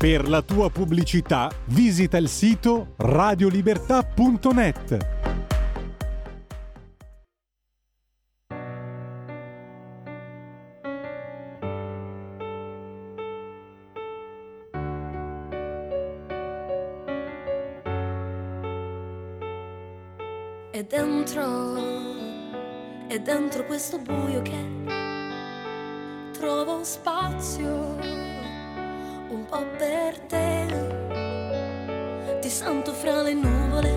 Per la tua pubblicità visita il sito radiolibertà.net. E dentro, e dentro questo buio che trovo spazio un po' per te. Ti sento fra le nuvole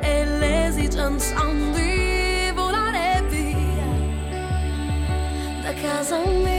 e l'esigenza di volare via da casa mia.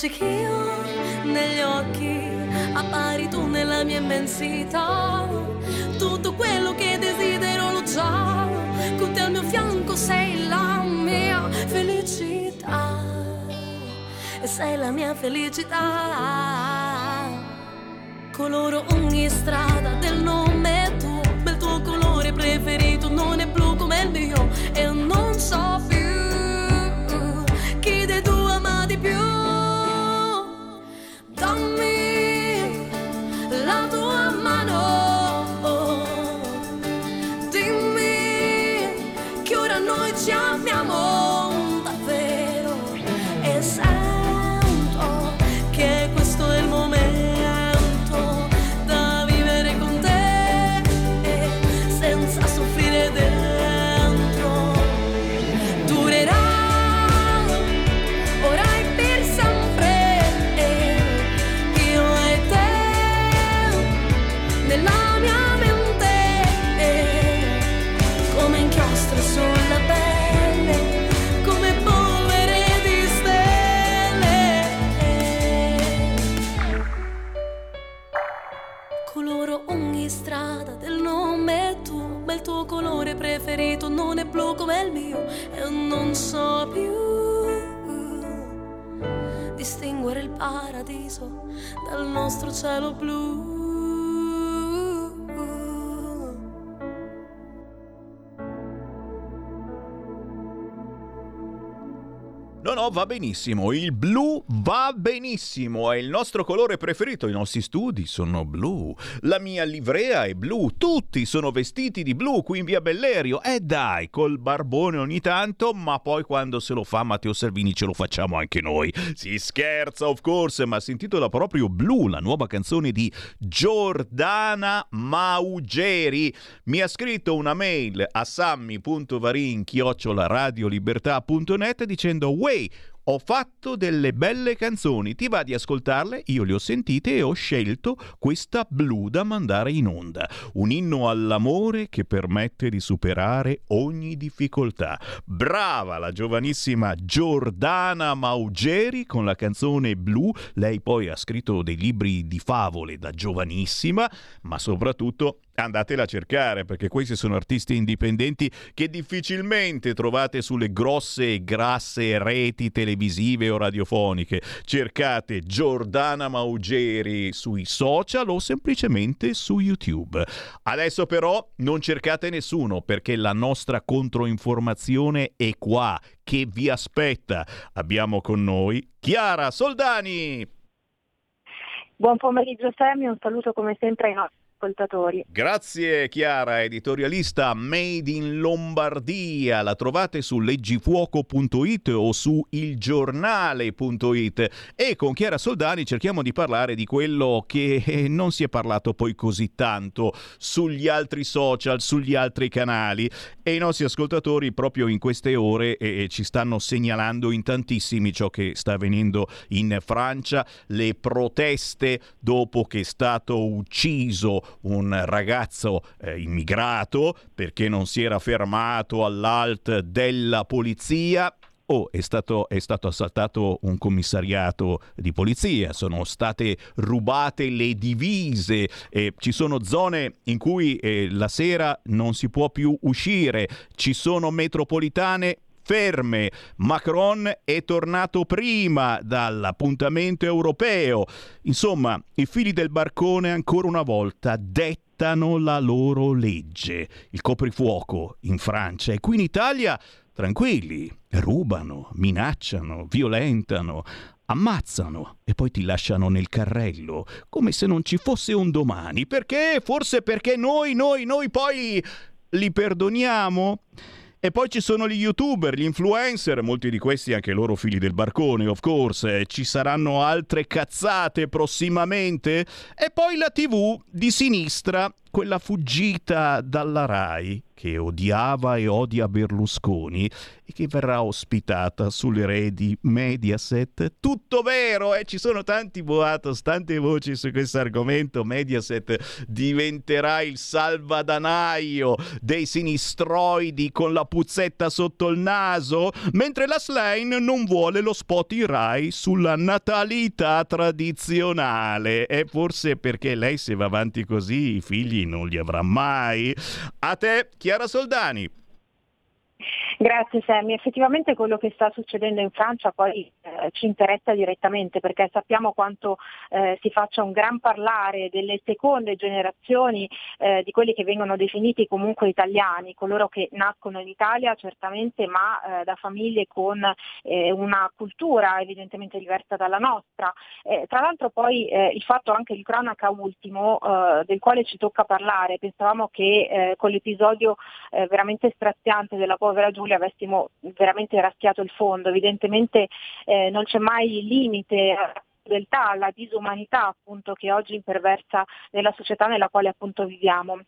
Luccichio negli occhi appari tu nella mia immensità. Tutto quello che desidero l'ho già con te al mio fianco sei la mia felicità. E sei la mia felicità. Coloro ogni strada del nome tuo il tuo colore preferito non è blu come il mio nostro cielo blu No, no, va benissimo. Il blu va benissimo. È il nostro colore preferito. I nostri studi sono blu. La mia livrea è blu. Tutti sono vestiti di blu qui in via Bellerio. E dai, col barbone ogni tanto, ma poi quando se lo fa Matteo Salvini ce lo facciamo anche noi. Si scherza, of course, ma si intitola proprio Blu, la nuova canzone di Giordana Maugeri. Mi ha scritto una mail a sammy.varin-radiolibertà.net dicendo hey ho fatto delle belle canzoni, ti va di ascoltarle? Io le ho sentite e ho scelto questa blu da mandare in onda. Un inno all'amore che permette di superare ogni difficoltà. Brava la giovanissima Giordana Maugeri con la canzone Blu. Lei poi ha scritto dei libri di favole da giovanissima, ma soprattutto andatela a cercare perché questi sono artisti indipendenti che difficilmente trovate sulle grosse e grasse reti televisive televisive o radiofoniche. Cercate Giordana Maugeri sui social o semplicemente su YouTube. Adesso però non cercate nessuno perché la nostra controinformazione è qua, che vi aspetta. Abbiamo con noi Chiara Soldani. Buon pomeriggio Sammy, un saluto come sempre ai nostri ascoltatori. Grazie Chiara, editorialista Made in Lombardia. La trovate su leggifuoco.it o su ilgiornale.it e con Chiara Soldani cerchiamo di parlare di quello che non si è parlato poi così tanto sugli altri social, sugli altri canali e i nostri ascoltatori proprio in queste ore eh, ci stanno segnalando in tantissimi ciò che sta avvenendo in Francia, le proteste dopo che è stato ucciso un ragazzo eh, immigrato perché non si era fermato all'alt della polizia. Oh, è stato, è stato, assaltato un commissariato di polizia, sono state rubate le divise, eh, ci sono zone in cui eh, la sera non si può più uscire, ci sono metropolitane ferme. Macron è tornato prima dall'appuntamento europeo. Insomma, i figli del barcone ancora una volta dettano la loro legge. Il coprifuoco in Francia e qui in Italia tranquilli, rubano, minacciano, violentano, ammazzano e poi ti lasciano nel carrello, come se non ci fosse un domani. Perché? Forse perché noi, noi, noi poi li perdoniamo? E poi ci sono gli youtuber, gli influencer, molti di questi anche loro figli del barcone, of course. Ci saranno altre cazzate prossimamente. E poi la TV di sinistra, quella fuggita dalla RAI che odiava e odia Berlusconi e che verrà ospitata sulle reti Mediaset. Tutto vero, eh? ci sono tanti boatos, tante voci su questo argomento. Mediaset diventerà il salvadanaio dei sinistroidi con la puzzetta sotto il naso, mentre la Slane non vuole lo spot in Rai sulla natalità tradizionale. E forse perché lei se va avanti così i figli non li avrà mai. A te, Chiara Soldani. Grazie Sammy, effettivamente quello che sta succedendo in Francia poi eh, ci interessa direttamente perché sappiamo quanto eh, si faccia un gran parlare delle seconde generazioni eh, di quelli che vengono definiti comunque italiani, coloro che nascono in Italia certamente ma eh, da famiglie con eh, una cultura evidentemente diversa dalla nostra. Eh, tra l'altro poi il fatto anche di cronaca ultimo del quale ci tocca parlare, pensavamo che con l'episodio veramente straziante della povera Giulia avessimo veramente raschiato il fondo. Evidentemente eh, non c'è mai limite alla disumanità appunto, che oggi imperversa nella società nella quale appunto viviamo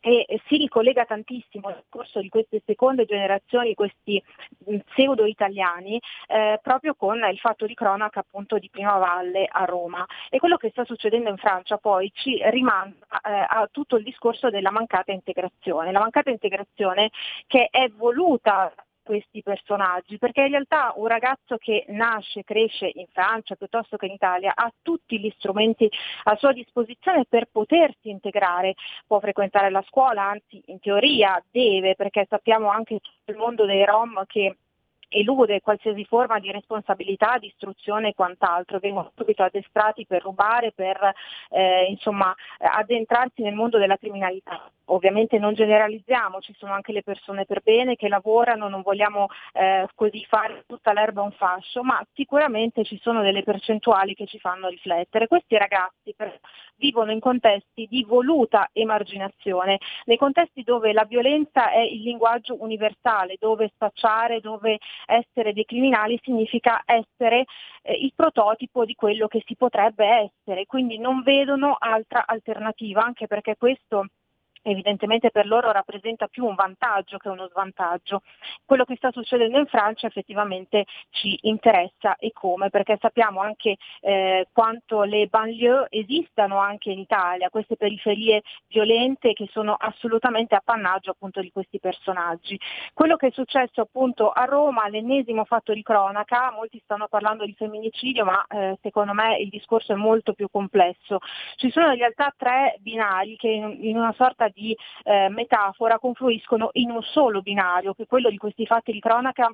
e si ricollega tantissimo nel corso di queste seconde generazioni, questi pseudo italiani, eh, proprio con il fatto di cronaca appunto di Prima Valle a Roma. E quello che sta succedendo in Francia poi ci rimanda eh, a tutto il discorso della mancata integrazione. La mancata integrazione che è voluta questi personaggi, perché in realtà un ragazzo che nasce, cresce in Francia piuttosto che in Italia ha tutti gli strumenti a sua disposizione per potersi integrare, può frequentare la scuola, anzi in teoria deve, perché sappiamo anche il mondo dei Rom che elude qualsiasi forma di responsabilità, di istruzione e quant'altro, vengono subito addestrati per rubare, per eh, insomma, addentrarsi nel mondo della criminalità ovviamente non generalizziamo, ci sono anche le persone per bene che lavorano, non vogliamo eh, così fare tutta l'erba un fascio, ma sicuramente ci sono delle percentuali che ci fanno riflettere. Questi ragazzi per, vivono in contesti di voluta emarginazione, nei contesti dove la violenza è il linguaggio universale, dove spacciare, dove essere dei criminali significa essere eh, il prototipo di quello che si potrebbe essere, quindi non vedono altra alternativa, anche perché questo evidentemente per loro rappresenta più un vantaggio che uno svantaggio. Quello che sta succedendo in Francia effettivamente ci interessa e come, perché sappiamo anche eh, quanto le banlieue esistano anche in Italia, queste periferie violente che sono assolutamente appannaggio appunto di questi personaggi. Quello che è successo appunto a Roma, l'ennesimo fatto di cronaca, molti stanno parlando di femminicidio, ma eh, secondo me il discorso è molto più complesso. Ci sono in realtà tre binari che in, una sorta di eh, metafora confluiscono in un solo binario, che è quello di questi fatti di cronaca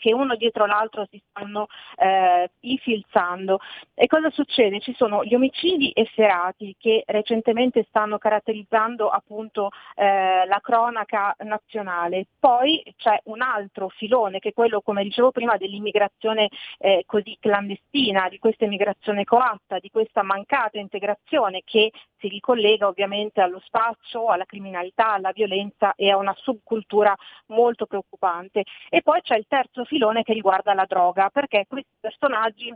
che uno dietro l'altro si stanno eh, infilzando. E cosa succede? Ci sono gli omicidi efferati che recentemente stanno caratterizzando appunto eh, la cronaca nazionale. Poi c'è un altro filone che è quello, come dicevo prima, dell'immigrazione eh, così clandestina, di questa immigrazione coatta, di questa mancata integrazione che si ricollega ovviamente allo spaccio, alla criminalità, alla violenza e a una subcultura molto preoccupante. E poi c'è il terzo filone che riguarda la droga, perché questi personaggi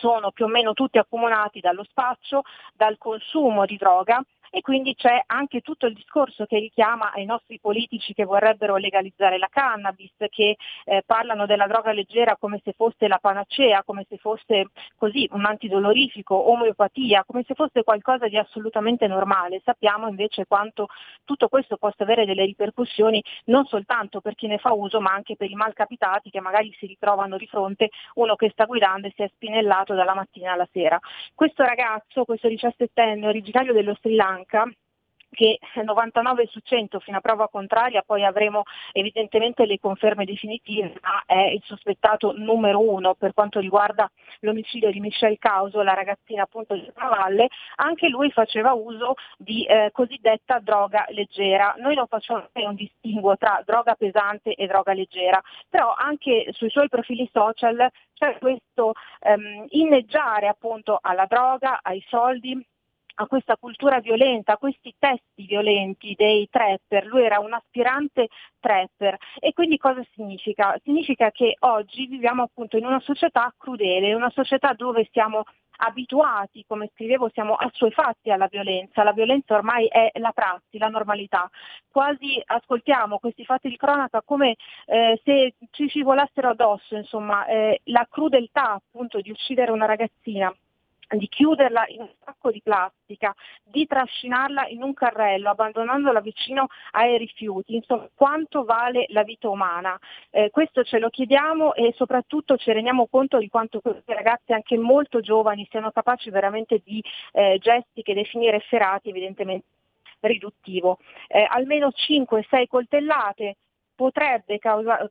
sono più o meno tutti accomunati dallo spaccio, dal consumo di droga e quindi c'è anche tutto il discorso che richiama ai nostri politici che vorrebbero legalizzare la cannabis, che eh, parlano della droga leggera come se fosse la panacea, come se fosse così un antidolorifico, omeopatia, come se fosse qualcosa di assolutamente normale. Sappiamo invece quanto tutto questo possa avere delle ripercussioni non soltanto per chi ne fa uso, ma anche per i malcapitati che magari si ritrovano di fronte uno che sta guidando e si è spinellato dalla mattina alla sera. Questo ragazzo, questo 17enne originario dello Sri Lanka, Lanka che 99 su 100 fino a prova contraria, poi avremo evidentemente le conferme definitive, ma è il sospettato numero uno per quanto riguarda l'omicidio di Michelle Causo, la ragazzina appunto di Valle, anche lui faceva uso di eh, cosiddetta droga leggera. Noi non facciamo un distinguo tra droga pesante e droga leggera, però anche sui suoi profili social c'è questo ehm, inneggiare appunto alla droga, ai soldi, a questa cultura violenta, a questi testi violenti dei trapper. Lui era un aspirante trapper e quindi cosa significa? Significa che oggi viviamo appunto in una società crudele, una società dove siamo abituati, come scrivevo, siamo assuefatti alla violenza, la violenza ormai è la prassi, la normalità, quasi ascoltiamo questi fatti di cronaca come eh, se ci ci volassero addosso, insomma, eh, la crudeltà appunto di uccidere una ragazzina di chiuderla in un sacco di plastica, di trascinarla in un carrello, abbandonandola vicino ai rifiuti. Insomma, quanto vale la vita umana? Eh, questo ce lo chiediamo e soprattutto ci rendiamo conto di quanto questi ragazzi, anche molto giovani, siano capaci veramente di eh, gesti che definire efferati, evidentemente riduttivo. Eh, almeno 5-6 coltellate potrebbe causare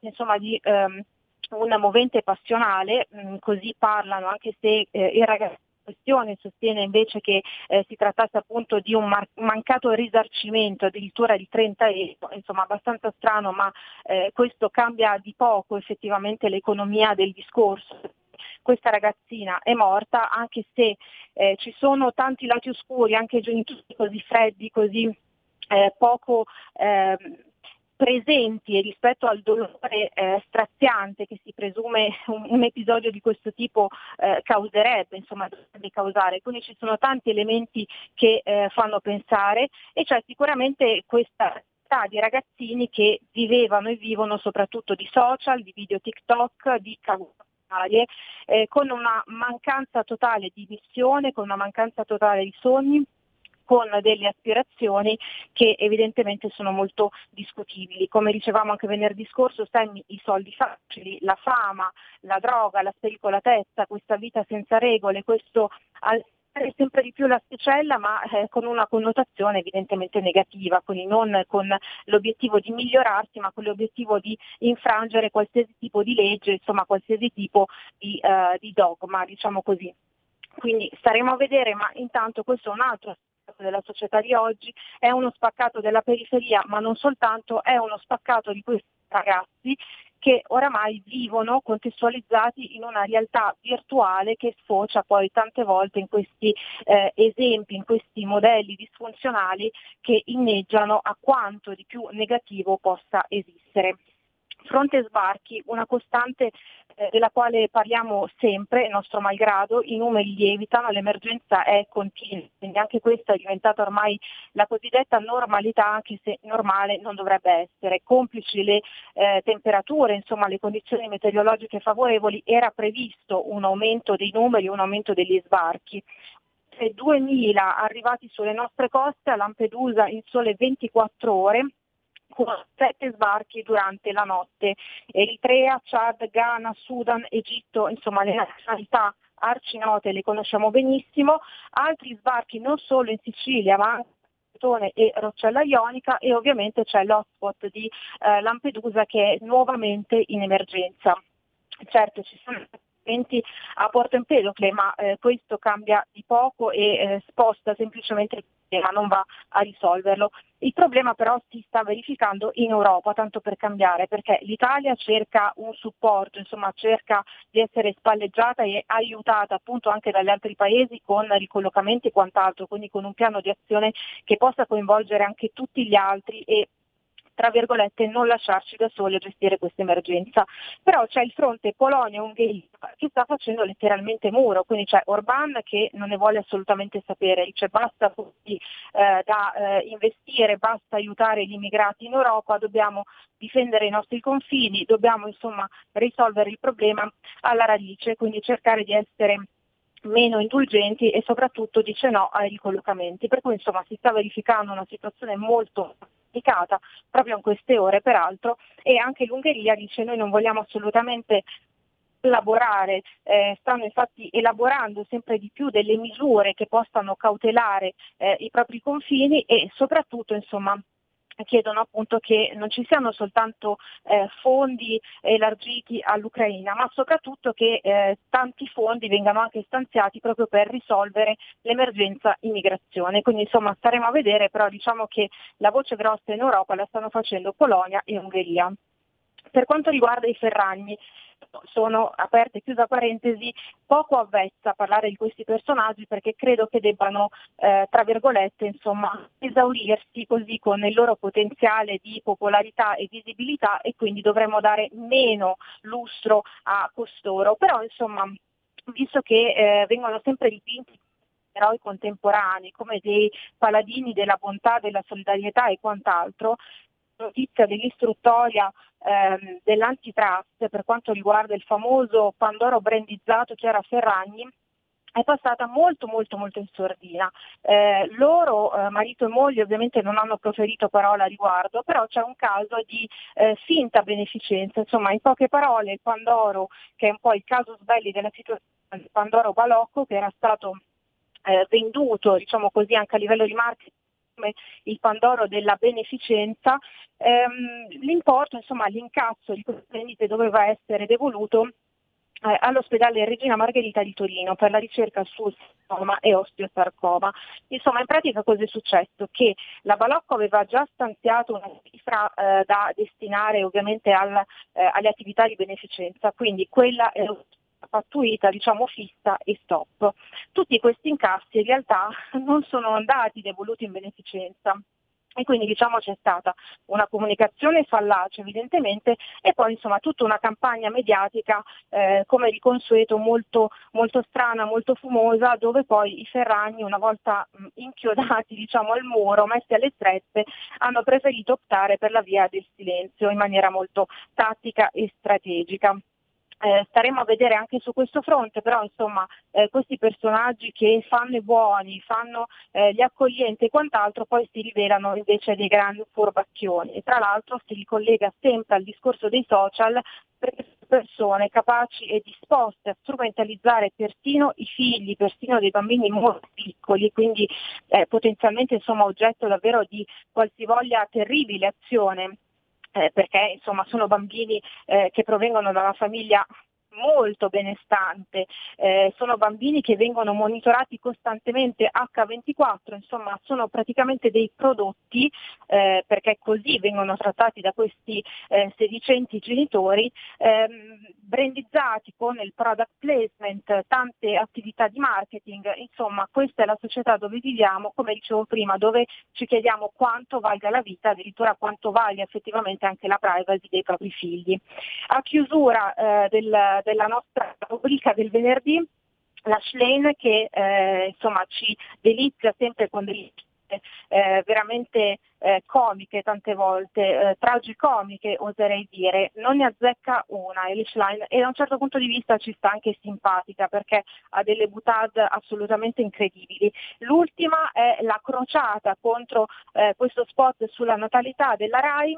insomma, di ehm, un movente passionale, mm, così parlano, anche se eh, il ragazzo questione sostiene invece che eh, si trattasse appunto di un mar- mancato risarcimento addirittura di 30 euro, insomma abbastanza strano, ma eh, questo cambia di poco effettivamente l'economia del discorso. Questa ragazzina è morta anche se eh, ci sono tanti lati oscuri, anche genitori così freddi, così eh, poco eh, presenti rispetto al dolore eh, straziante che si presume un, un, episodio di questo tipo eh, causerebbe, insomma dovrebbe causare. Quindi ci sono tanti elementi che eh, fanno pensare e c'è sicuramente questa di ragazzini che vivevano e vivono soprattutto di social, di video TikTok, di cavolarie, eh, con una mancanza totale di missione, con una mancanza totale di sogni con delle aspirazioni che evidentemente sono molto discutibili. Come dicevamo anche venerdì scorso, stemmi i soldi facili, la fama, la droga, la spericolatezza, questa vita senza regole, questo sempre di più l'asticella ma eh, con una connotazione evidentemente negativa, quindi non con l'obiettivo di migliorarsi ma con l'obiettivo di infrangere qualsiasi tipo di legge, insomma qualsiasi tipo di, eh, di dogma, diciamo così. Quindi staremo a vedere, ma intanto questo è un altro della società di oggi, è uno spaccato della periferia, ma non soltanto, è uno spaccato di questi ragazzi che oramai vivono contestualizzati in una realtà virtuale che sfocia poi tante volte in questi eh, esempi, in questi modelli disfunzionali che inneggiano a quanto di più negativo possa esistere. Fronte sbarchi, una costante eh, della quale parliamo sempre, nostro malgrado, i numeri lievitano, l'emergenza è continua, quindi anche questa è diventata ormai la cosiddetta normalità, anche se normale non dovrebbe essere. Complici le eh, temperature, insomma le condizioni meteorologiche favorevoli, era previsto un aumento dei numeri, un aumento degli sbarchi. 2.000 arrivati sulle nostre coste a Lampedusa in sole 24 ore, con sette sbarchi durante la notte. Eritrea, Chad, Ghana, Sudan, Egitto, insomma le nazionalità arcinote le conosciamo benissimo, altri sbarchi non solo in Sicilia ma anche e Roccella Ionica e ovviamente c'è l'hotspot di eh, Lampedusa che è nuovamente in emergenza. Certo ci sono interventi a Porto Empedocle, ma eh, questo cambia di poco e eh, sposta semplicemente il problema, non va a risolverlo. Il problema però si sta verificando in Europa, tanto per cambiare, perché l'Italia cerca un supporto, insomma cerca di essere spalleggiata e aiutata appunto anche dagli altri paesi con ricollocamenti e quant'altro, quindi con un piano di azione che possa coinvolgere anche tutti gli altri e tra virgolette, non lasciarci da soli a gestire questa emergenza. Però c'è il fronte Polonia-Ungheria che sta facendo letteralmente muro, quindi c'è Orban che non ne vuole assolutamente sapere, dice basta eh, da eh, investire, basta aiutare gli immigrati in Europa, dobbiamo difendere i nostri confini, dobbiamo insomma risolvere il problema alla radice, quindi cercare di essere meno indulgenti e soprattutto dice no ai ricollocamenti. Per cui insomma si sta verificando una situazione molto complicata proprio in queste ore peraltro e anche l'Ungheria dice noi non vogliamo assolutamente elaborare, eh, stanno infatti elaborando sempre di più delle misure che possano cautelare eh, i propri confini e soprattutto insomma chiedono appunto che non ci siano soltanto eh, fondi elargiti all'Ucraina, ma soprattutto che eh, tanti fondi vengano anche stanziati proprio per risolvere l'emergenza immigrazione. Quindi insomma staremo a vedere, però diciamo che la voce grossa in Europa la stanno facendo Polonia e Ungheria. Per quanto riguarda i ferragni, sono aperte chiusa parentesi, poco avvezza a parlare di questi personaggi perché credo che debbano, eh, tra virgolette, insomma, esaurirsi così con il loro potenziale di popolarità e visibilità e quindi dovremmo dare meno lustro a costoro. Però insomma, visto che eh, vengono sempre dipinti eroi contemporanei come dei paladini della bontà, della solidarietà e quant'altro, notizia dell'istruttoria ehm, dell'antitrust per quanto riguarda il famoso Pandoro brandizzato Chiara Ferragni è passata molto molto molto in sordina. Eh, loro, eh, marito e moglie, ovviamente non hanno proferito parola a riguardo, però c'è un caso di eh, finta beneficenza, insomma in poche parole il Pandoro, che è un po' il caso sbelli della situazione, il Pandoro Balocco, che era stato eh, venduto diciamo così anche a livello di marketing come il Pandoro della beneficenza, ehm, l'importo, insomma l'incasso di queste vendite doveva essere devoluto eh, all'ospedale Regina Margherita di Torino per la ricerca sul sarcoma e osteosarcoma. Insomma, in pratica cosa è successo? Che la Balocco aveva già stanziato una cifra eh, da destinare ovviamente al, eh, alle attività di beneficenza, quindi quella è pattuita, diciamo fissa e stop. Tutti questi incassi in realtà non sono andati devoluti in beneficenza. E quindi diciamo c'è stata una comunicazione fallace evidentemente e poi insomma tutta una campagna mediatica eh, come di consueto molto, molto, strana, molto fumosa dove poi i ferragni una volta mh, inchiodati diciamo al muro, messi alle strette, hanno preferito optare per la via del silenzio in maniera molto tattica e strategica. Eh, staremo a vedere anche su questo fronte, però insomma eh, questi personaggi che fanno i buoni, fanno eh, gli accoglienti e quant'altro poi si rivelano invece dei grandi furbacchioni. E tra l'altro si ricollega sempre al discorso dei social per persone capaci e disposte a strumentalizzare persino i figli, persino dei bambini molto piccoli, quindi eh, potenzialmente insomma, oggetto davvero di qualsivoglia terribile azione eh, perché insomma sono bambini eh, che provengono da una famiglia molto benestante, eh, sono bambini che vengono monitorati costantemente H24, insomma sono praticamente dei prodotti eh, perché così vengono trattati da questi eh, sedicenti genitori, ehm, brandizzati con il product placement, tante attività di marketing, insomma questa è la società dove viviamo, come dicevo prima, dove ci chiediamo quanto valga la vita, addirittura quanto valga effettivamente anche la privacy dei propri figli. A chiusura eh, del, della nostra rubrica del venerdì, la Schlein che eh, insomma, ci delizia sempre con delle eh, veramente eh, comiche tante volte, eh, tragicomiche oserei dire, non ne azzecca una Elish Line e da un certo punto di vista ci sta anche simpatica perché ha delle butade assolutamente incredibili. L'ultima è la crociata contro eh, questo spot sulla natalità della RAI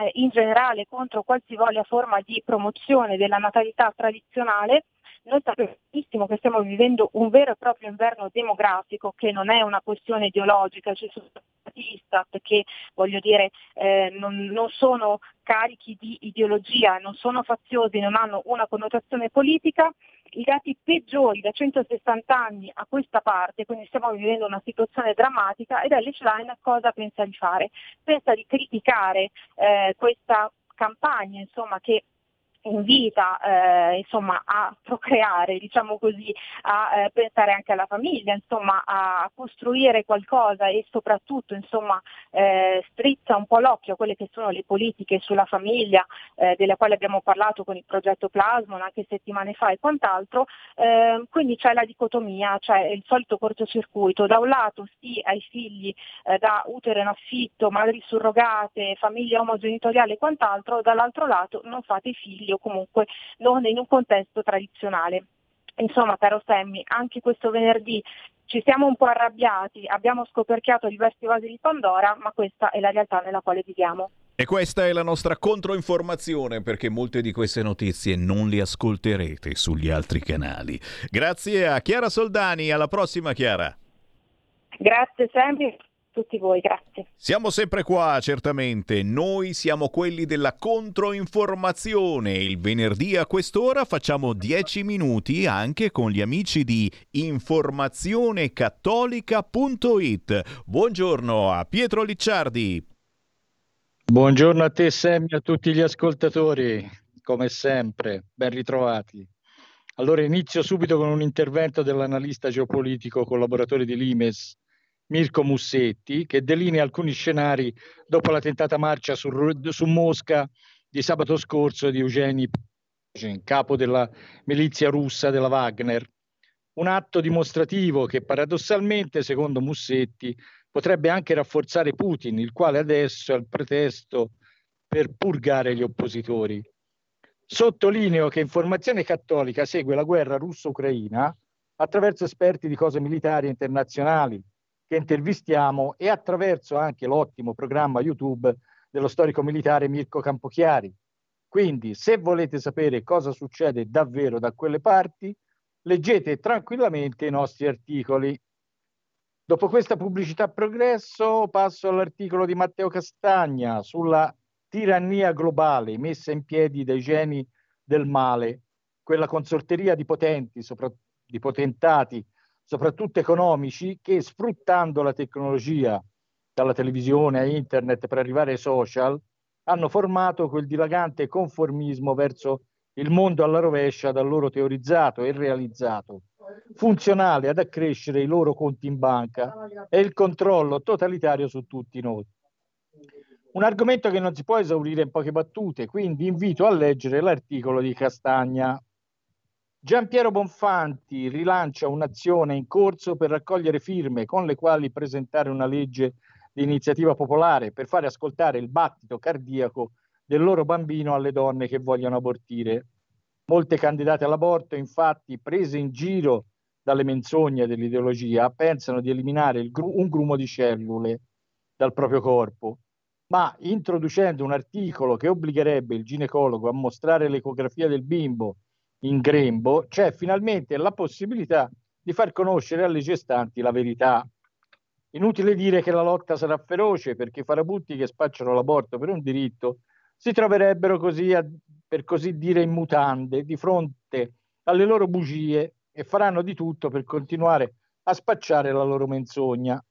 eh, in generale contro qualsivoglia forma di promozione della natalità tradizionale Noi sappiamo benissimo che stiamo vivendo un vero e proprio inverno demografico che non è una questione ideologica, ci sono stati Istat che voglio dire eh, non, non sono carichi di ideologia, non sono faziosi, non hanno una connotazione politica, i dati peggiori da 160 anni a questa parte, quindi stiamo vivendo una situazione drammatica ed Ellis Line cosa pensa di fare? Pensa di criticare eh, questa campagna insomma, che invita eh, insomma, a procreare, diciamo così, a eh, pensare anche alla famiglia, insomma, a costruire qualcosa e soprattutto insomma, eh, strizza un po' l'occhio a quelle che sono le politiche sulla famiglia, eh, delle quali abbiamo parlato con il progetto Plasmon anche settimane fa e quant'altro. Ehm, quindi c'è la dicotomia, cioè il solito cortocircuito. Da un lato sì ai figli eh, da utero in affitto, madri surrogate, famiglia omogenitoriale e quant'altro, dall'altro lato non fate i o comunque non in un contesto tradizionale. Insomma, caro Sammy, anche questo venerdì ci siamo un po' arrabbiati, abbiamo scoperchiato diversi vasi di Pandora, ma questa è la realtà nella quale viviamo. E questa è la nostra controinformazione perché molte di queste notizie non le ascolterete sugli altri canali. Grazie a Chiara Soldani, alla prossima Chiara. Grazie Sammy tutti voi, grazie. Siamo sempre qua, certamente. Noi siamo quelli della controinformazione. Il venerdì a quest'ora facciamo 10 minuti anche con gli amici di informazionecattolica.it. Buongiorno a Pietro Licciardi. Buongiorno a te, Sammy, a tutti gli ascoltatori. Come sempre, ben ritrovati. Allora inizio subito con un intervento dell'analista geopolitico collaboratore di Limes, Mirko Mussetti, che delinea alcuni scenari dopo la tentata marcia su, su Mosca di sabato scorso di Eugeni Prigozhin, capo della milizia russa della Wagner. Un atto dimostrativo che paradossalmente, secondo Mussetti, potrebbe anche rafforzare Putin, il quale adesso è il pretesto per purgare gli oppositori. Sottolineo che Informazione Cattolica segue la guerra russo-ucraina attraverso esperti di cose militari internazionali, che intervistiamo e attraverso anche l'ottimo programma YouTube dello storico militare Mirko Campochiari. Quindi, se volete sapere cosa succede davvero da quelle parti, leggete tranquillamente i nostri articoli. Dopo questa pubblicità progresso, passo all'articolo di Matteo Castagna sulla tirannia globale messa in piedi dai geni del male, quella consorteria di potenti, soprattutto di potentati soprattutto economici, che sfruttando la tecnologia dalla televisione a internet per arrivare ai social, hanno formato quel dilagante conformismo verso il mondo alla rovescia da loro teorizzato e realizzato, funzionale ad accrescere i loro conti in banca e il controllo totalitario su tutti noi. Un argomento che non si può esaurire in poche battute, quindi invito a leggere l'articolo di Castagna. Giampiero Bonfanti rilancia un'azione in corso per raccogliere firme con le quali presentare una legge di iniziativa popolare per fare ascoltare il battito cardiaco del loro bambino alle donne che vogliono abortire. Molte candidate all'aborto, infatti, prese in giro dalle menzogne dell'ideologia, pensano di eliminare gru- un grumo di cellule dal proprio corpo, ma introducendo un articolo che obbligherebbe il ginecologo a mostrare l'ecografia del bimbo in grembo, c'è finalmente la possibilità di far conoscere alle gestanti la verità. Inutile dire che la lotta sarà feroce perché i farabutti che spacciano l'aborto per un diritto si troverebbero così, a, per così dire, in mutande di fronte alle loro bugie e faranno di tutto per continuare a spacciare la loro menzogna.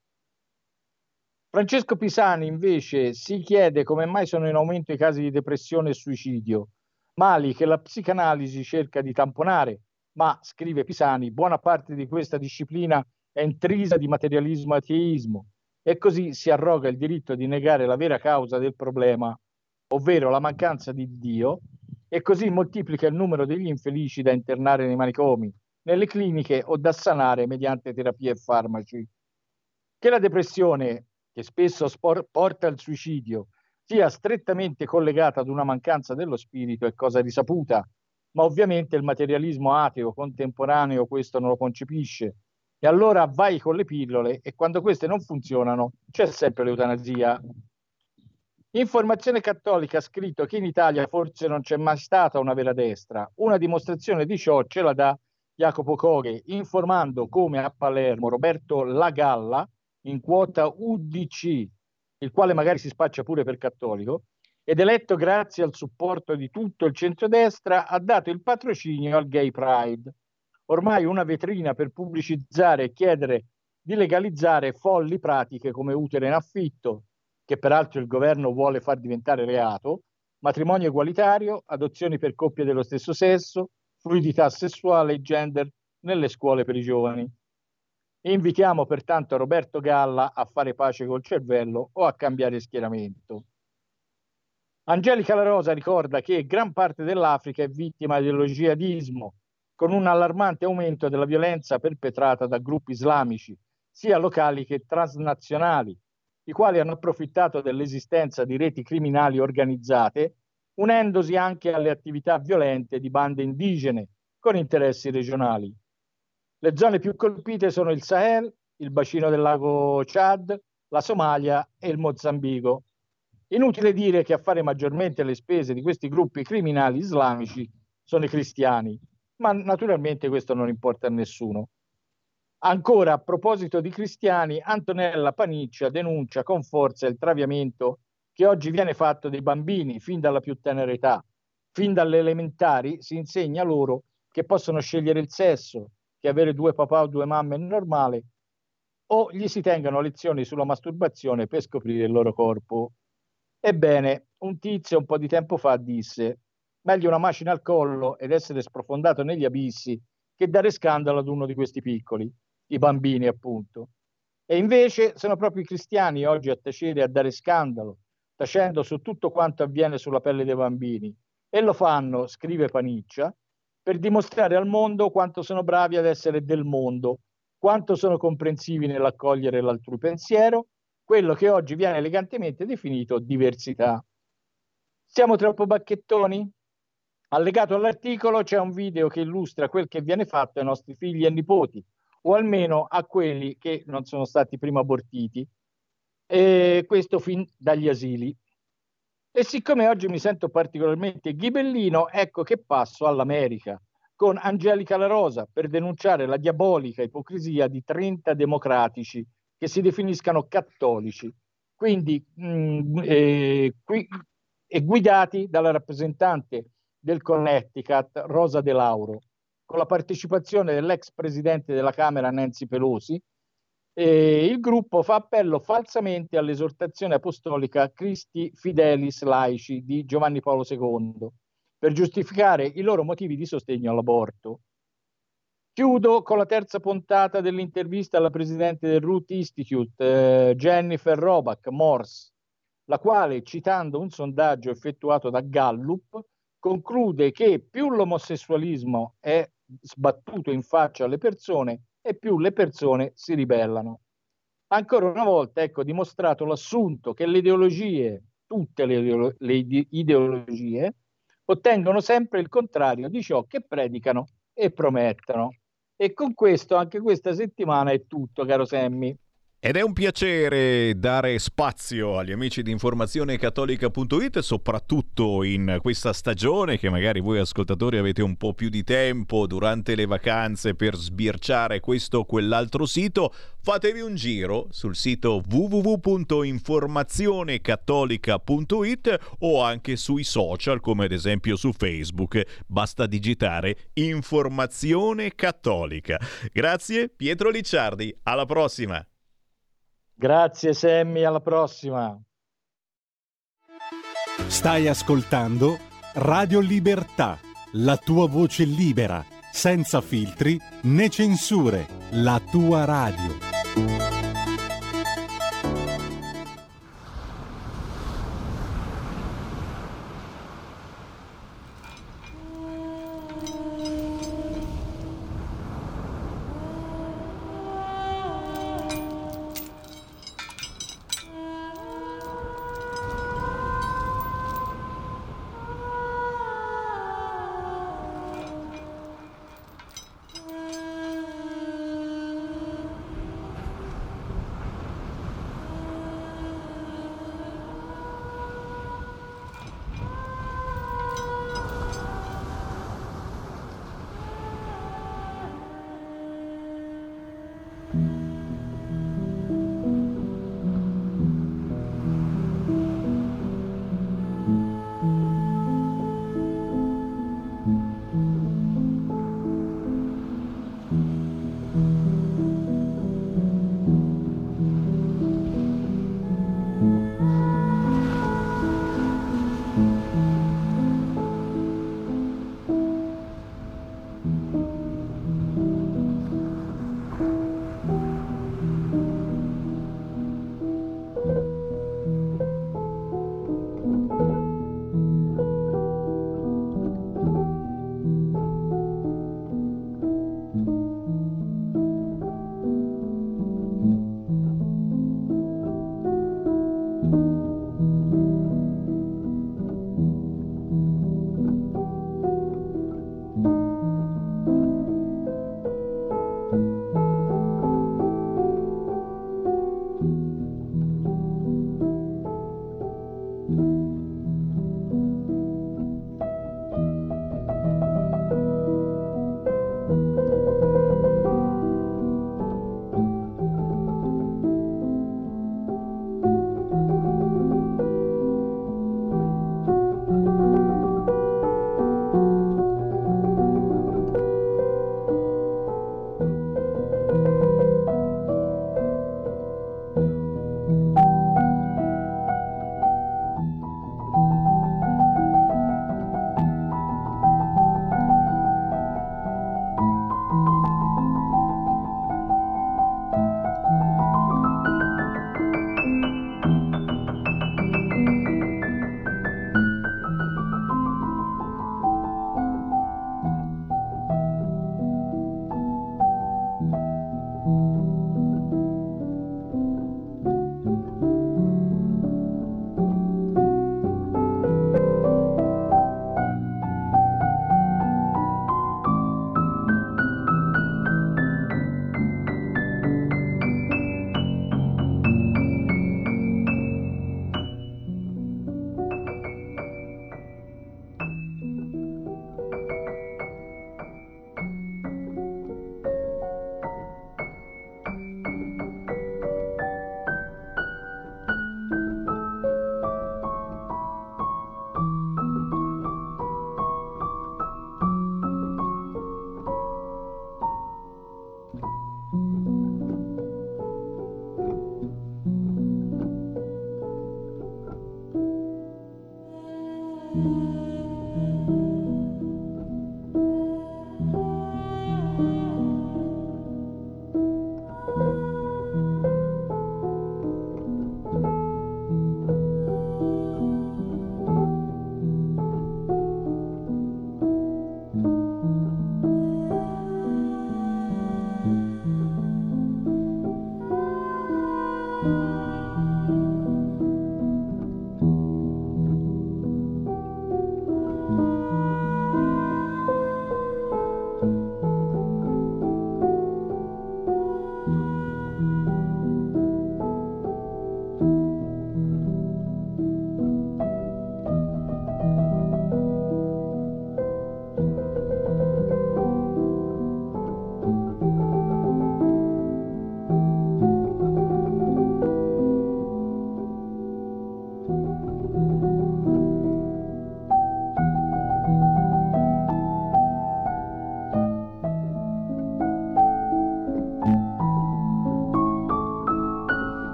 Francesco Pisani invece si chiede come mai sono in aumento i casi di depressione e suicidio mali che la psicanalisi cerca di tamponare, ma, scrive Pisani, buona parte di questa disciplina è intrisa di materialismo ateismo e così si arroga il diritto di negare la vera causa del problema, ovvero la mancanza di Dio, e così moltiplica il numero degli infelici da internare nei manicomi, nelle cliniche o da sanare mediante terapie e farmaci. Che la depressione, che spesso spor- porta al suicidio, sia strettamente collegata ad una mancanza dello spirito è cosa risaputa, ma ovviamente il materialismo ateo contemporaneo questo non lo concepisce. E allora vai con le pillole e quando queste non funzionano c'è sempre l'eutanasia. Informazione Cattolica ha scritto che in Italia forse non c'è mai stata una vera destra. Una dimostrazione di ciò ce la dà Jacopo Coghe, informando come a Palermo Roberto Lagalla, in quota UDC, il quale magari si spaccia pure per cattolico, ed eletto grazie al supporto di tutto il centrodestra, ha dato il patrocinio al Gay Pride, ormai una vetrina per pubblicizzare e chiedere di legalizzare folli pratiche come utero in affitto, che peraltro il governo vuole far diventare reato, matrimonio egualitario, adozioni per coppie dello stesso sesso, fluidità sessuale e gender nelle scuole per i giovani. Invitiamo pertanto Roberto Galla a fare pace col cervello o a cambiare schieramento. Angelica La Rosa ricorda che gran parte dell'Africa è vittima dello jihadismo, con un allarmante aumento della violenza perpetrata da gruppi islamici, sia locali che transnazionali, i quali hanno approfittato dell'esistenza di reti criminali organizzate, unendosi anche alle attività violente di bande indigene con interessi regionali. Le zone più colpite sono il Sahel, il bacino del lago Chad, la Somalia e il Mozambico. Inutile dire che a fare maggiormente le spese di questi gruppi criminali islamici sono i cristiani, ma naturalmente questo non importa a nessuno. Ancora, a proposito di cristiani, Antonella Paniccia denuncia con forza il traviamento che oggi viene fatto dei bambini fin dalla più tenera età. Fin dalle elementari si insegna loro che possono scegliere il sesso, che avere due papà o due mamme è normale, o gli si tengano lezioni sulla masturbazione per scoprire il loro corpo. Ebbene, un tizio un po' di tempo fa disse meglio una macina al collo ed essere sprofondato negli abissi che dare scandalo ad uno di questi piccoli i bambini appunto. E invece sono proprio i cristiani oggi a tacere e a dare scandalo, tacendo su tutto quanto avviene sulla pelle dei bambini. E lo fanno, scrive Paniccia, per dimostrare al mondo quanto sono bravi ad essere del mondo, quanto sono comprensivi nell'accogliere l'altrui pensiero, quello che oggi viene elegantemente definito diversità. Siamo troppo bacchettoni? Allegato all'articolo c'è un video che illustra quel che viene fatto ai nostri figli e nipoti, o almeno a quelli che non sono stati prima abortiti, e questo fin dagli asili. E siccome oggi mi sento particolarmente ghibellino, ecco che passo all'America con Angelica La Rosa per denunciare la diabolica ipocrisia di 30 democratici che si definiscano cattolici, quindi mh, mm, eh, qui, e guidati dalla rappresentante del Connecticut, Rosa De Lauro, con la partecipazione dell'ex presidente della Camera Nancy Pelosi, e il gruppo fa appello falsamente all'esortazione apostolica Christi Fidelis Laici di Giovanni Paolo II per giustificare i loro motivi di sostegno all'aborto. Chiudo con la terza puntata dell'intervista alla presidente del Root Institute, eh, Jennifer Robach Morse, la quale, citando un sondaggio effettuato da Gallup, conclude che più l'omosessualismo è sbattuto in faccia alle persone e più le persone si ribellano. Ancora una volta, ecco, dimostrato l'assunto che le ideologie, tutte le, ideolo- le ideologie, ottengono sempre il contrario di ciò che predicano e promettono. E con questo anche questa settimana è tutto, caro Semmi. Ed è un piacere dare spazio agli amici di informazionecattolica.it, soprattutto in questa stagione che magari voi ascoltatori avete un po' più di tempo durante le vacanze per sbirciare questo o quell'altro sito. Fatevi un giro sul sito www.informazionecattolica.it o anche sui social come ad esempio su Facebook. Basta digitare Informazione Cattolica. Grazie Pietro Licciardi, alla prossima! Grazie Sammy, alla prossima. Stai ascoltando Radio Libertà, la tua voce libera, senza filtri né censure, la tua radio.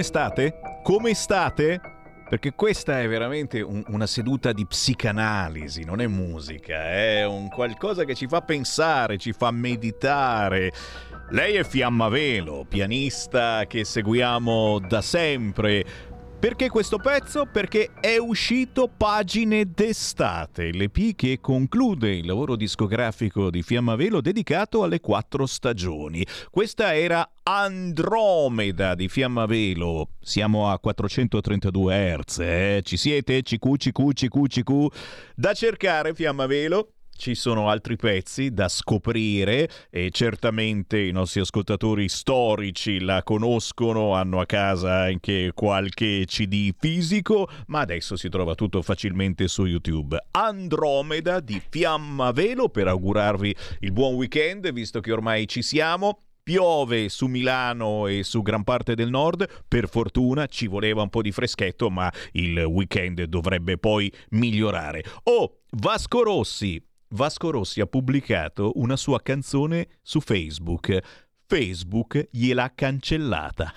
Come state? Come state? Perché questa è veramente un, una seduta di psicanalisi, non è musica, è un qualcosa che ci fa pensare, ci fa meditare. Lei è Fiamma Velo, pianista che seguiamo da sempre perché questo pezzo? Perché è uscito Pagine d'estate, l'EP che conclude il lavoro discografico di Fiammavelo dedicato alle quattro stagioni. Questa era Andromeda di Fiammavelo. Siamo a 432 Hz, eh? Ci siete? CQ, CQ, CQ, CQ. Da cercare Fiammavelo ci sono altri pezzi da scoprire e certamente i nostri ascoltatori storici la conoscono, hanno a casa anche qualche CD fisico, ma adesso si trova tutto facilmente su YouTube. Andromeda di Fiamma Velo per augurarvi il buon weekend, visto che ormai ci siamo piove su Milano e su gran parte del nord, per fortuna ci voleva un po' di freschetto, ma il weekend dovrebbe poi migliorare. Oh, Vasco Rossi, Vasco Rossi ha pubblicato una sua canzone su Facebook. Facebook gliel'ha cancellata.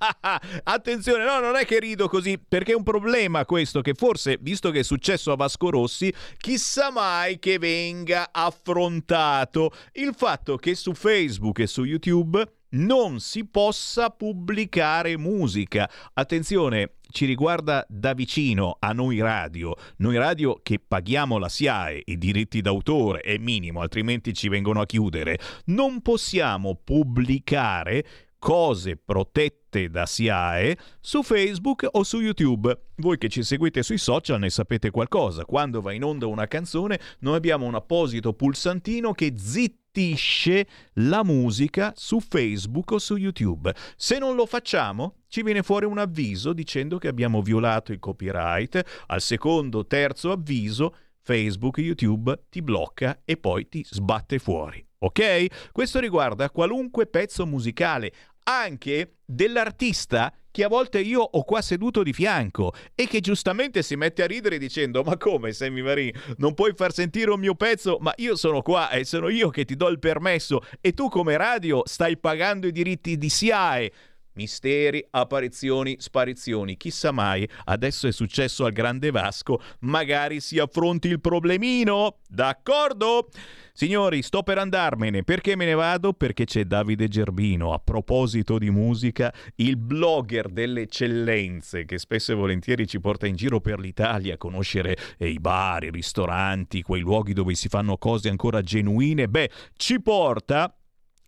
Attenzione, no, non è che rido così, perché è un problema questo che forse, visto che è successo a Vasco Rossi, chissà mai che venga affrontato il fatto che su Facebook e su YouTube non si possa pubblicare musica. Attenzione, ci riguarda da vicino a noi radio, noi radio che paghiamo la SIAE, i diritti d'autore è minimo, altrimenti ci vengono a chiudere. Non possiamo pubblicare cose protette da SIAE su Facebook o su YouTube. Voi che ci seguite sui social ne sapete qualcosa. Quando va in onda una canzone, noi abbiamo un apposito pulsantino che zittisce la musica su Facebook o su YouTube. Se non lo facciamo, ci viene fuori un avviso dicendo che abbiamo violato il copyright. Al secondo, terzo avviso, Facebook, YouTube ti blocca e poi ti sbatte fuori. Ok? Questo riguarda qualunque pezzo musicale, anche dell'artista che a volte io ho qua seduto di fianco e che giustamente si mette a ridere dicendo ma come Sammy Marin? Non puoi far sentire un mio pezzo? Ma io sono qua e sono io che ti do il permesso. E tu come radio stai pagando i diritti di SIAE Misteri, apparizioni, sparizioni. Chissà mai, adesso è successo al grande Vasco, magari si affronti il problemino. D'accordo? Signori, sto per andarmene. Perché me ne vado? Perché c'è Davide Gerbino. A proposito di musica, il blogger delle eccellenze che spesso e volentieri ci porta in giro per l'Italia a conoscere eh, i bar, i ristoranti, quei luoghi dove si fanno cose ancora genuine. Beh, ci porta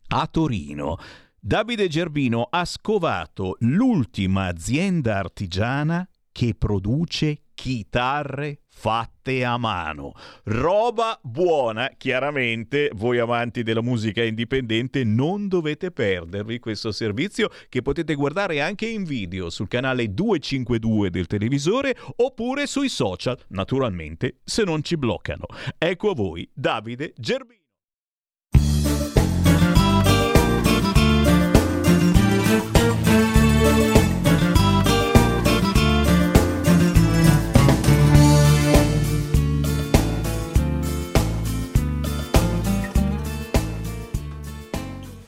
a Torino Davide Gerbino ha scovato l'ultima azienda artigiana che produce chitarre fatte a mano. Roba buona, chiaramente voi amanti della musica indipendente non dovete perdervi questo servizio che potete guardare anche in video sul canale 252 del televisore oppure sui social, naturalmente se non ci bloccano. Ecco a voi Davide Gerbino.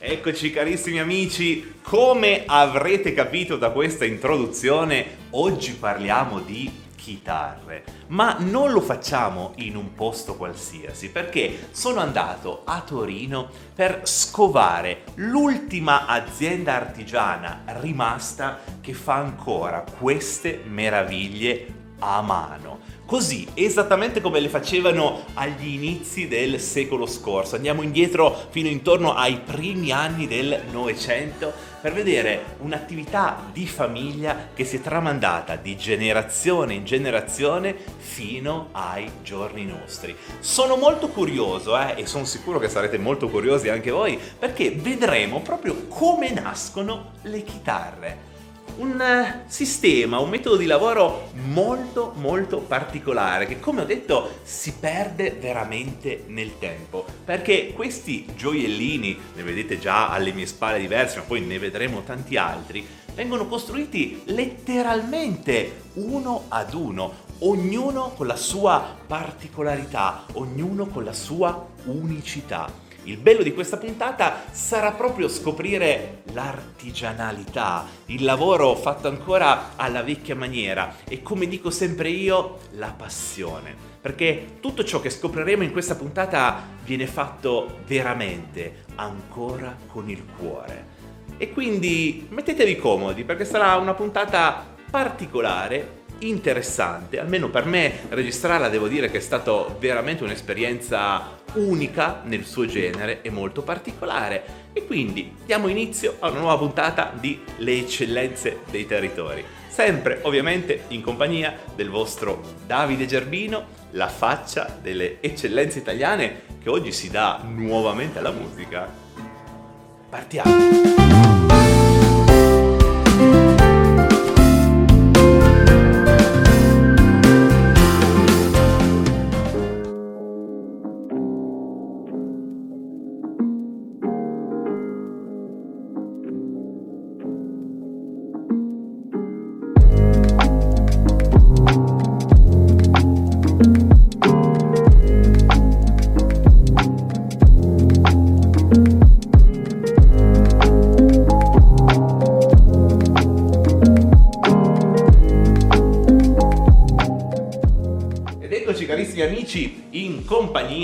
Eccoci carissimi amici, come avrete capito da questa introduzione, oggi parliamo di chitarre, ma non lo facciamo in un posto qualsiasi, perché sono andato a Torino per scovare l'ultima azienda artigiana rimasta che fa ancora queste meraviglie a mano. Così, esattamente come le facevano agli inizi del secolo scorso. Andiamo indietro fino intorno ai primi anni del Novecento per vedere un'attività di famiglia che si è tramandata di generazione in generazione fino ai giorni nostri. Sono molto curioso eh, e sono sicuro che sarete molto curiosi anche voi perché vedremo proprio come nascono le chitarre un eh, sistema, un metodo di lavoro molto molto particolare che come ho detto si perde veramente nel tempo perché questi gioiellini, ne vedete già alle mie spalle diversi ma poi ne vedremo tanti altri, vengono costruiti letteralmente uno ad uno, ognuno con la sua particolarità, ognuno con la sua unicità. Il bello di questa puntata sarà proprio scoprire l'artigianalità, il lavoro fatto ancora alla vecchia maniera e come dico sempre io, la passione. Perché tutto ciò che scopriremo in questa puntata viene fatto veramente ancora con il cuore. E quindi mettetevi comodi perché sarà una puntata particolare interessante, almeno per me registrarla devo dire che è stata veramente un'esperienza unica nel suo genere e molto particolare. E quindi diamo inizio a una nuova puntata di Le eccellenze dei territori. Sempre ovviamente in compagnia del vostro Davide Gerbino, la faccia delle eccellenze italiane che oggi si dà nuovamente alla musica. Partiamo!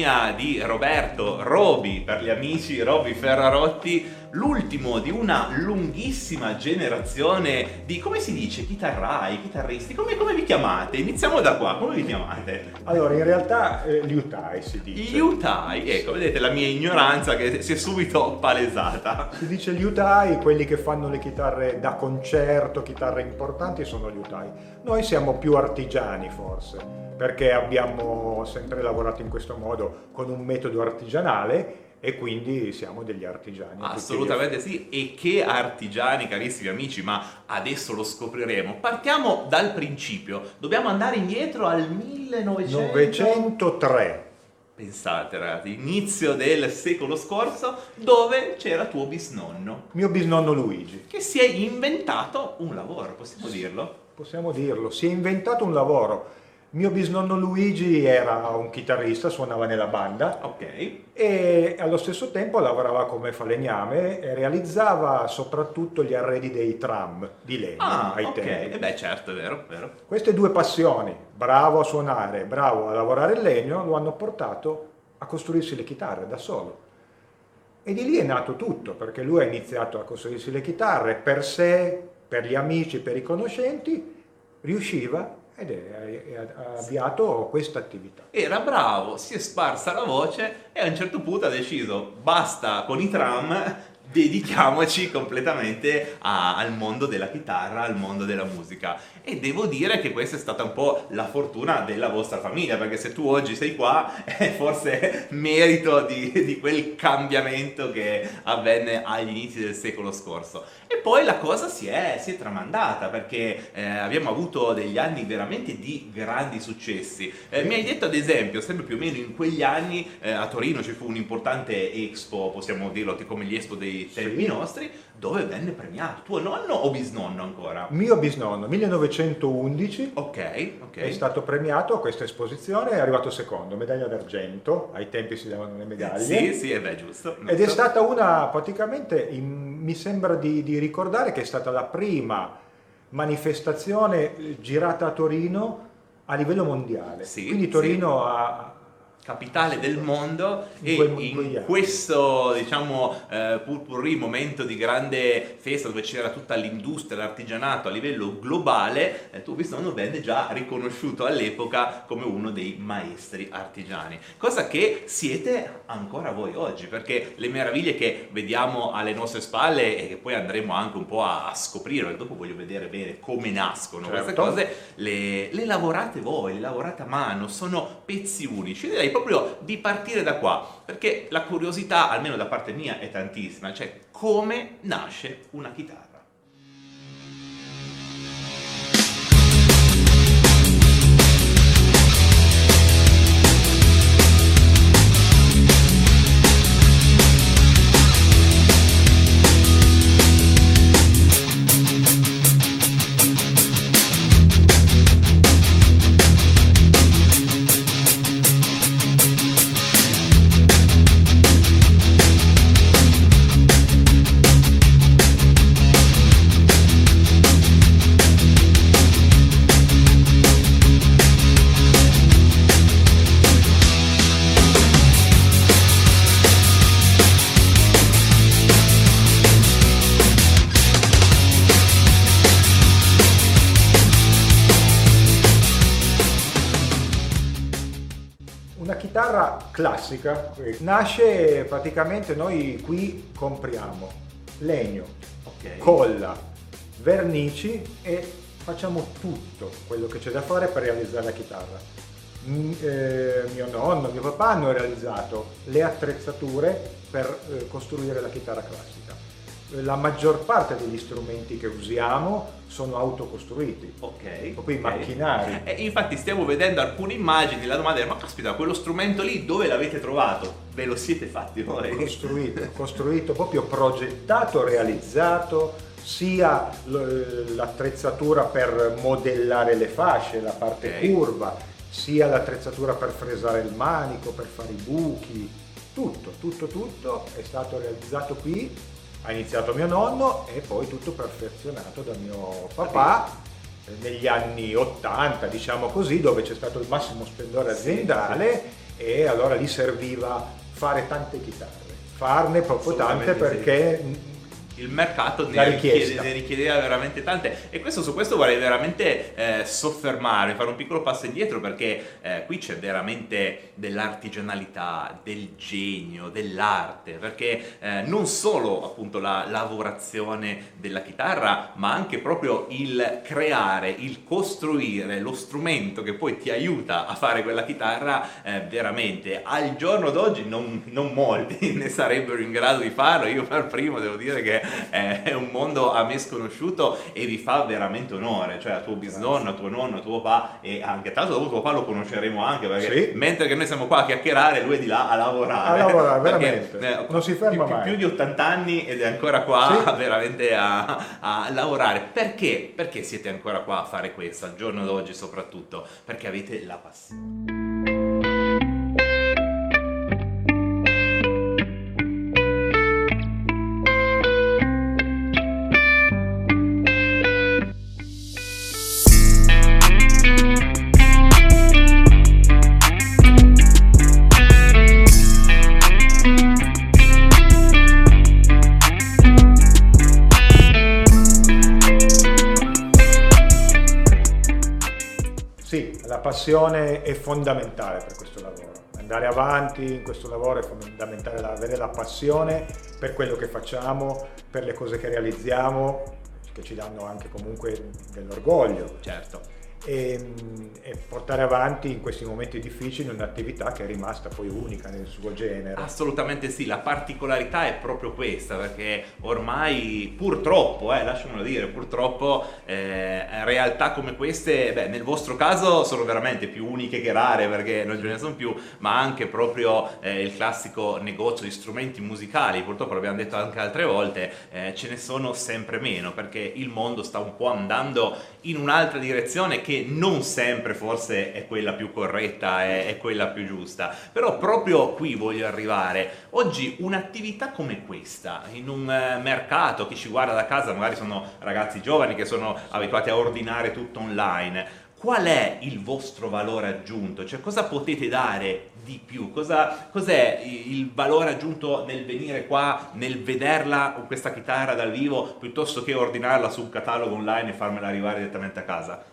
Compagnia di Roberto Robi, per gli amici Robi Ferrarotti, l'ultimo di una lunghissima generazione di, come si dice, chitarrai, chitarristi, come, come vi chiamate? Iniziamo da qua, come vi chiamate? Allora, in realtà eh, liutai si dice. Liutai, ecco, vedete la mia ignoranza che si è subito palesata. Si dice liutai, quelli che fanno le chitarre da concerto, chitarre importanti sono liutai. Noi siamo più artigiani forse perché abbiamo sempre lavorato in questo modo con un metodo artigianale e quindi siamo degli artigiani. Assolutamente sì, e che artigiani carissimi amici, ma adesso lo scopriremo. Partiamo dal principio, dobbiamo andare indietro al 1903. Pensate ragazzi, inizio del secolo scorso, dove c'era tuo bisnonno. Mio bisnonno Luigi. Che si è inventato un lavoro, possiamo dirlo? Possiamo dirlo, si è inventato un lavoro mio bisnonno Luigi era un chitarrista, suonava nella banda okay. e allo stesso tempo lavorava come falegname e realizzava soprattutto gli arredi dei tram di legno ah, ai okay. tempi. E beh certo, è vero, vero. Queste due passioni, bravo a suonare, bravo a lavorare il legno, lo hanno portato a costruirsi le chitarre da solo. E di lì è nato tutto, perché lui ha iniziato a costruirsi le chitarre per sé, per gli amici, per i conoscenti, riusciva ed è, ha avviato questa attività. Era bravo, si è sparsa la voce e a un certo punto ha deciso basta con i tram, dedichiamoci completamente a, al mondo della chitarra, al mondo della musica. E devo dire che questa è stata un po' la fortuna della vostra famiglia, perché se tu oggi sei qua è forse merito di, di quel cambiamento che avvenne agli inizi del secolo scorso. E poi la cosa si è, si è tramandata, perché eh, abbiamo avuto degli anni veramente di grandi successi. Eh, mi hai detto ad esempio, sempre più o meno in quegli anni eh, a Torino ci fu un importante expo, possiamo dirlo come gli expo dei dei Sì. nostri, dove venne premiato. Tuo nonno o bisnonno ancora? Mio bisnonno, 1911, Ok, ok. è stato premiato a questa esposizione, è arrivato secondo, medaglia d'argento, ai tempi si davano le medaglie. Sì, sì, eh beh, giusto. Ed è stata una, praticamente, in- mi sembra di, di ricordare che è stata la prima manifestazione eh, girata a Torino a livello mondiale. Sì, Quindi sì. Torino ha... capitale del mondo e in questo diciamo eh, purpurri momento di grande festa dove c'era tutta l'industria, l'artigianato a livello globale, eh, tuo bisnonno venne già riconosciuto all'epoca come uno dei maestri artigiani, cosa che siete ancora voi oggi, perché le meraviglie che vediamo alle nostre spalle e che poi andremo anche un po' a, a scoprire, perché dopo voglio vedere bene come nascono queste Certo. cose, le, le lavorate voi, le lavorate a mano, sono pezzi unici. Direi proprio di partire da qua, perché la curiosità, almeno da parte mia, è tantissima, cioè come nasce una chitarra. Classica, nasce praticamente noi qui compriamo legno, Ok. colla, vernici e facciamo tutto quello che c'è da fare per realizzare la chitarra. Mm, eh, mio nonno, mio papà hanno realizzato le attrezzature per eh, costruire la chitarra classica. Eh, La maggior parte degli strumenti che usiamo sono autocostruiti, Ok. proprio i ok. macchinari. E infatti stiamo vedendo alcune immagini, la domanda è ma caspita, quello strumento lì dove l'avete trovato? Ve lo siete fatti voi? costruito, costruito, proprio progettato, realizzato, sia l'attrezzatura per modellare le fasce, la parte Ok. curva, sia l'attrezzatura per fresare il manico, per fare i buchi, tutto, tutto, tutto è stato realizzato qui, ha iniziato mio nonno e poi tutto perfezionato da mio papà negli anni 80, diciamo così, dove c'è stato il massimo splendore aziendale e allora lì serviva fare tante chitarre, farne proprio tante Assolutamente sì. Il mercato ne, richiede- ne richiedeva veramente tante. E questo, su questo vorrei veramente eh, soffermarmi, fare un piccolo passo indietro perché eh, qui c'è veramente dell'artigianalità, del genio, dell'arte, perché eh, non solo appunto la lavorazione della chitarra, ma anche proprio il creare, il costruire lo strumento che poi ti aiuta a fare quella chitarra, eh, veramente. Al giorno d'oggi non, non molti ne sarebbero in grado di farlo. Io per primo devo dire che è un mondo a me sconosciuto e vi fa veramente onore, cioè a tuo bisnonno, a tuo nonno, a tuo papà e anche tra l'altro dopo tuo papà lo conosceremo anche perché Sì. mentre che noi siamo qua a chiacchierare, lui è di là a lavorare. A lavorare, Perché, veramente. Non si ferma più, mai. più di 80 anni ed è ancora qua Sì. veramente a, a lavorare. Perché? Perché siete ancora qua a fare questo, al giorno d'oggi soprattutto? Perché avete la passione. Passione è fondamentale per questo lavoro. Andare avanti in questo lavoro è fondamentale avere la passione per quello che facciamo, per le cose che realizziamo, che ci danno anche comunque dell'orgoglio. Certo. E, e, portare avanti in questi momenti difficili un'attività che è rimasta poi unica nel suo genere. Assolutamente sì, la particolarità è proprio questa, perché ormai purtroppo, eh, lasciamelo dire, purtroppo eh, realtà come queste, beh, nel vostro caso sono veramente più uniche che rare, perché non ce ne sono più, ma anche proprio eh, il classico negozio di strumenti musicali, purtroppo l'abbiamo detto anche altre volte, eh, ce ne sono sempre meno, perché il mondo sta un po' andando in un'altra direzione che che non sempre forse è quella più corretta, è, è quella più giusta, però proprio qui voglio arrivare. Oggi un'attività come questa, in un eh, mercato, chi ci guarda da casa magari sono ragazzi giovani che sono abituati a ordinare tutto online, qual è il vostro valore aggiunto? Cioè cosa potete dare di più? Cosa, cos'è il valore aggiunto nel venire qua, nel vederla con questa chitarra dal vivo, piuttosto che ordinarla su un catalogo online e farmela arrivare direttamente a casa?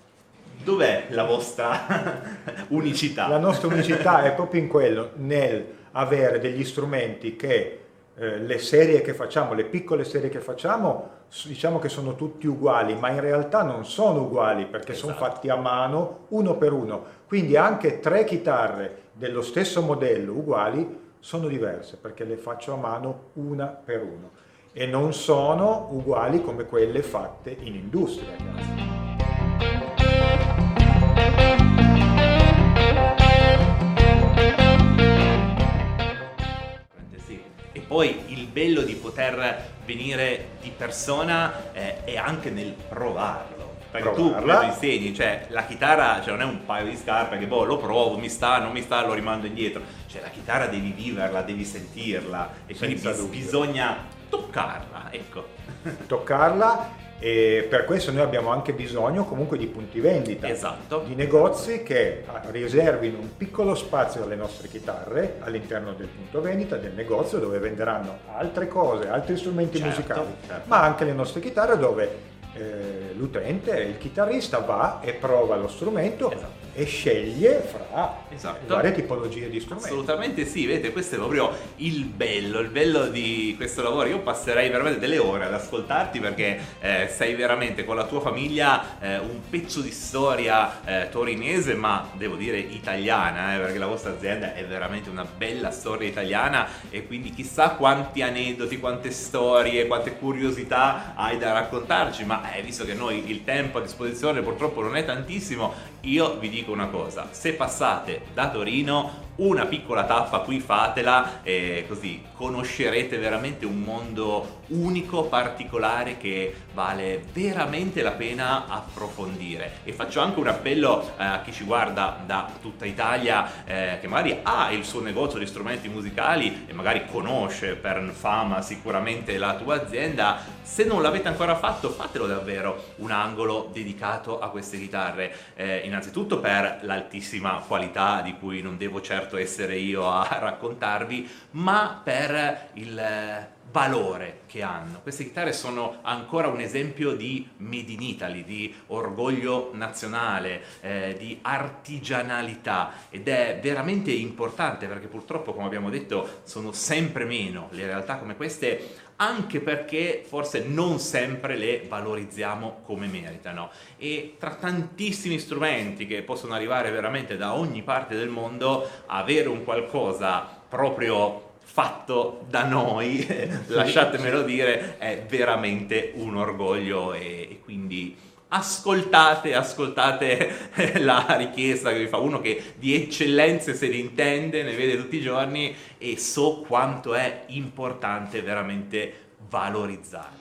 Dov'è la vostra unicità? La nostra unicità è proprio in quello, nel avere degli strumenti che eh, le serie che facciamo, le piccole serie che facciamo, diciamo che sono tutti uguali, ma in realtà non sono uguali perché esatto. sono fatti a mano uno per uno. Quindi anche tre chitarre dello stesso modello uguali sono diverse perché le faccio a mano una per uno e non sono uguali come quelle fatte in industria. Poi il bello di poter venire di persona eh, è anche nel provarlo. Perché Provarla. tu lo insegni, cioè la chitarra cioè, non è un paio di scarpe che boh, lo provo, mi sta, non mi sta, lo rimando indietro. Cioè la chitarra devi viverla, devi sentirla e quindi bis- bisogna toccarla, ecco. Toccarla e per questo noi abbiamo anche bisogno comunque di punti vendita, esatto. di negozi che riservino un piccolo spazio alle nostre chitarre all'interno del punto vendita, del negozio dove venderanno altre cose, altri strumenti certo, musicali, certo. ma anche le nostre chitarre dove eh, l'utente, il chitarrista va e prova lo strumento esatto. E sceglie fra esatto. varie tipologie di strumenti. Assolutamente sì, vedete, questo è proprio il bello, il bello di questo lavoro. Io passerei veramente delle ore ad ascoltarti perché eh, sei veramente con la tua famiglia eh, un pezzo di storia eh, torinese, ma devo dire italiana, eh, perché la vostra azienda è veramente una bella storia italiana e quindi chissà quanti aneddoti, quante storie, quante curiosità hai da raccontarci, ma eh, visto che noi il tempo a disposizione purtroppo non è tantissimo, io vi dico una cosa, se passate da Torino una piccola tappa qui fatela e così conoscerete veramente un mondo unico, particolare che vale veramente la pena approfondire. E faccio anche un appello eh, a chi ci guarda da tutta Italia eh, che magari ha il suo negozio di strumenti musicali e magari conosce per fama sicuramente la tua azienda se non l'avete ancora fatto fatelo davvero. Un angolo dedicato a queste chitarre. Eh, innanzitutto per l'altissima qualità di cui non devo certo certo essere io a raccontarvi, ma per il valore che hanno. Queste chitarre sono ancora un esempio di Made in Italy, di orgoglio nazionale, eh, di artigianalità ed è veramente importante perché purtroppo, come abbiamo detto, sono sempre meno le realtà come queste anche perché forse non sempre le valorizziamo come meritano. E tra tantissimi strumenti che possono arrivare veramente da ogni parte del mondo, avere un qualcosa proprio fatto da noi, lasciatemelo dire, è veramente un orgoglio e, e quindi ascoltate, ascoltate la richiesta che vi fa uno che di eccellenze se ne intende, ne vede tutti i giorni e so quanto è importante veramente valorizzare.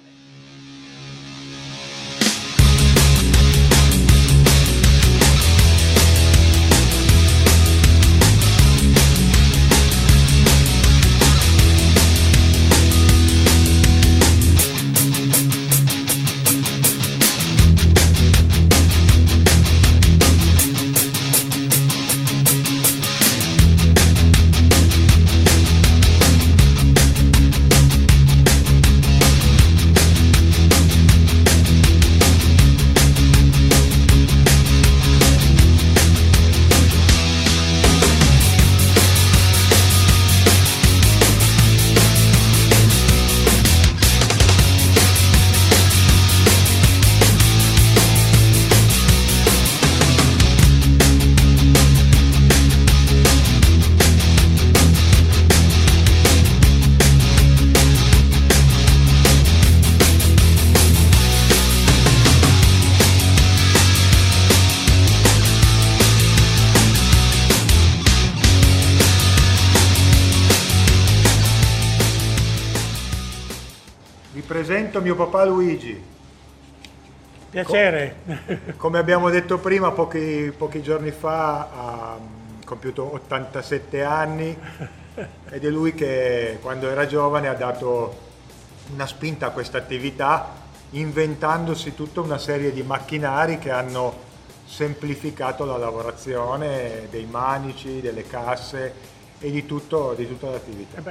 Papà Luigi. Piacere. Co- come abbiamo detto prima, pochi, pochi giorni fa ha mm, compiuto 87 anni ed è lui che quando era giovane ha dato una spinta a questa attività inventandosi tutta una serie di macchinari che hanno semplificato la lavorazione dei manici, delle casse e di, tutto, di tutta l'attività. Eh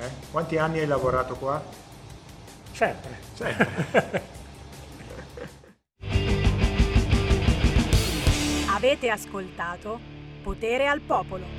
eh? Quanti anni hai lavorato qua? Sempre. Sempre. Avete ascoltato Potere al Popolo.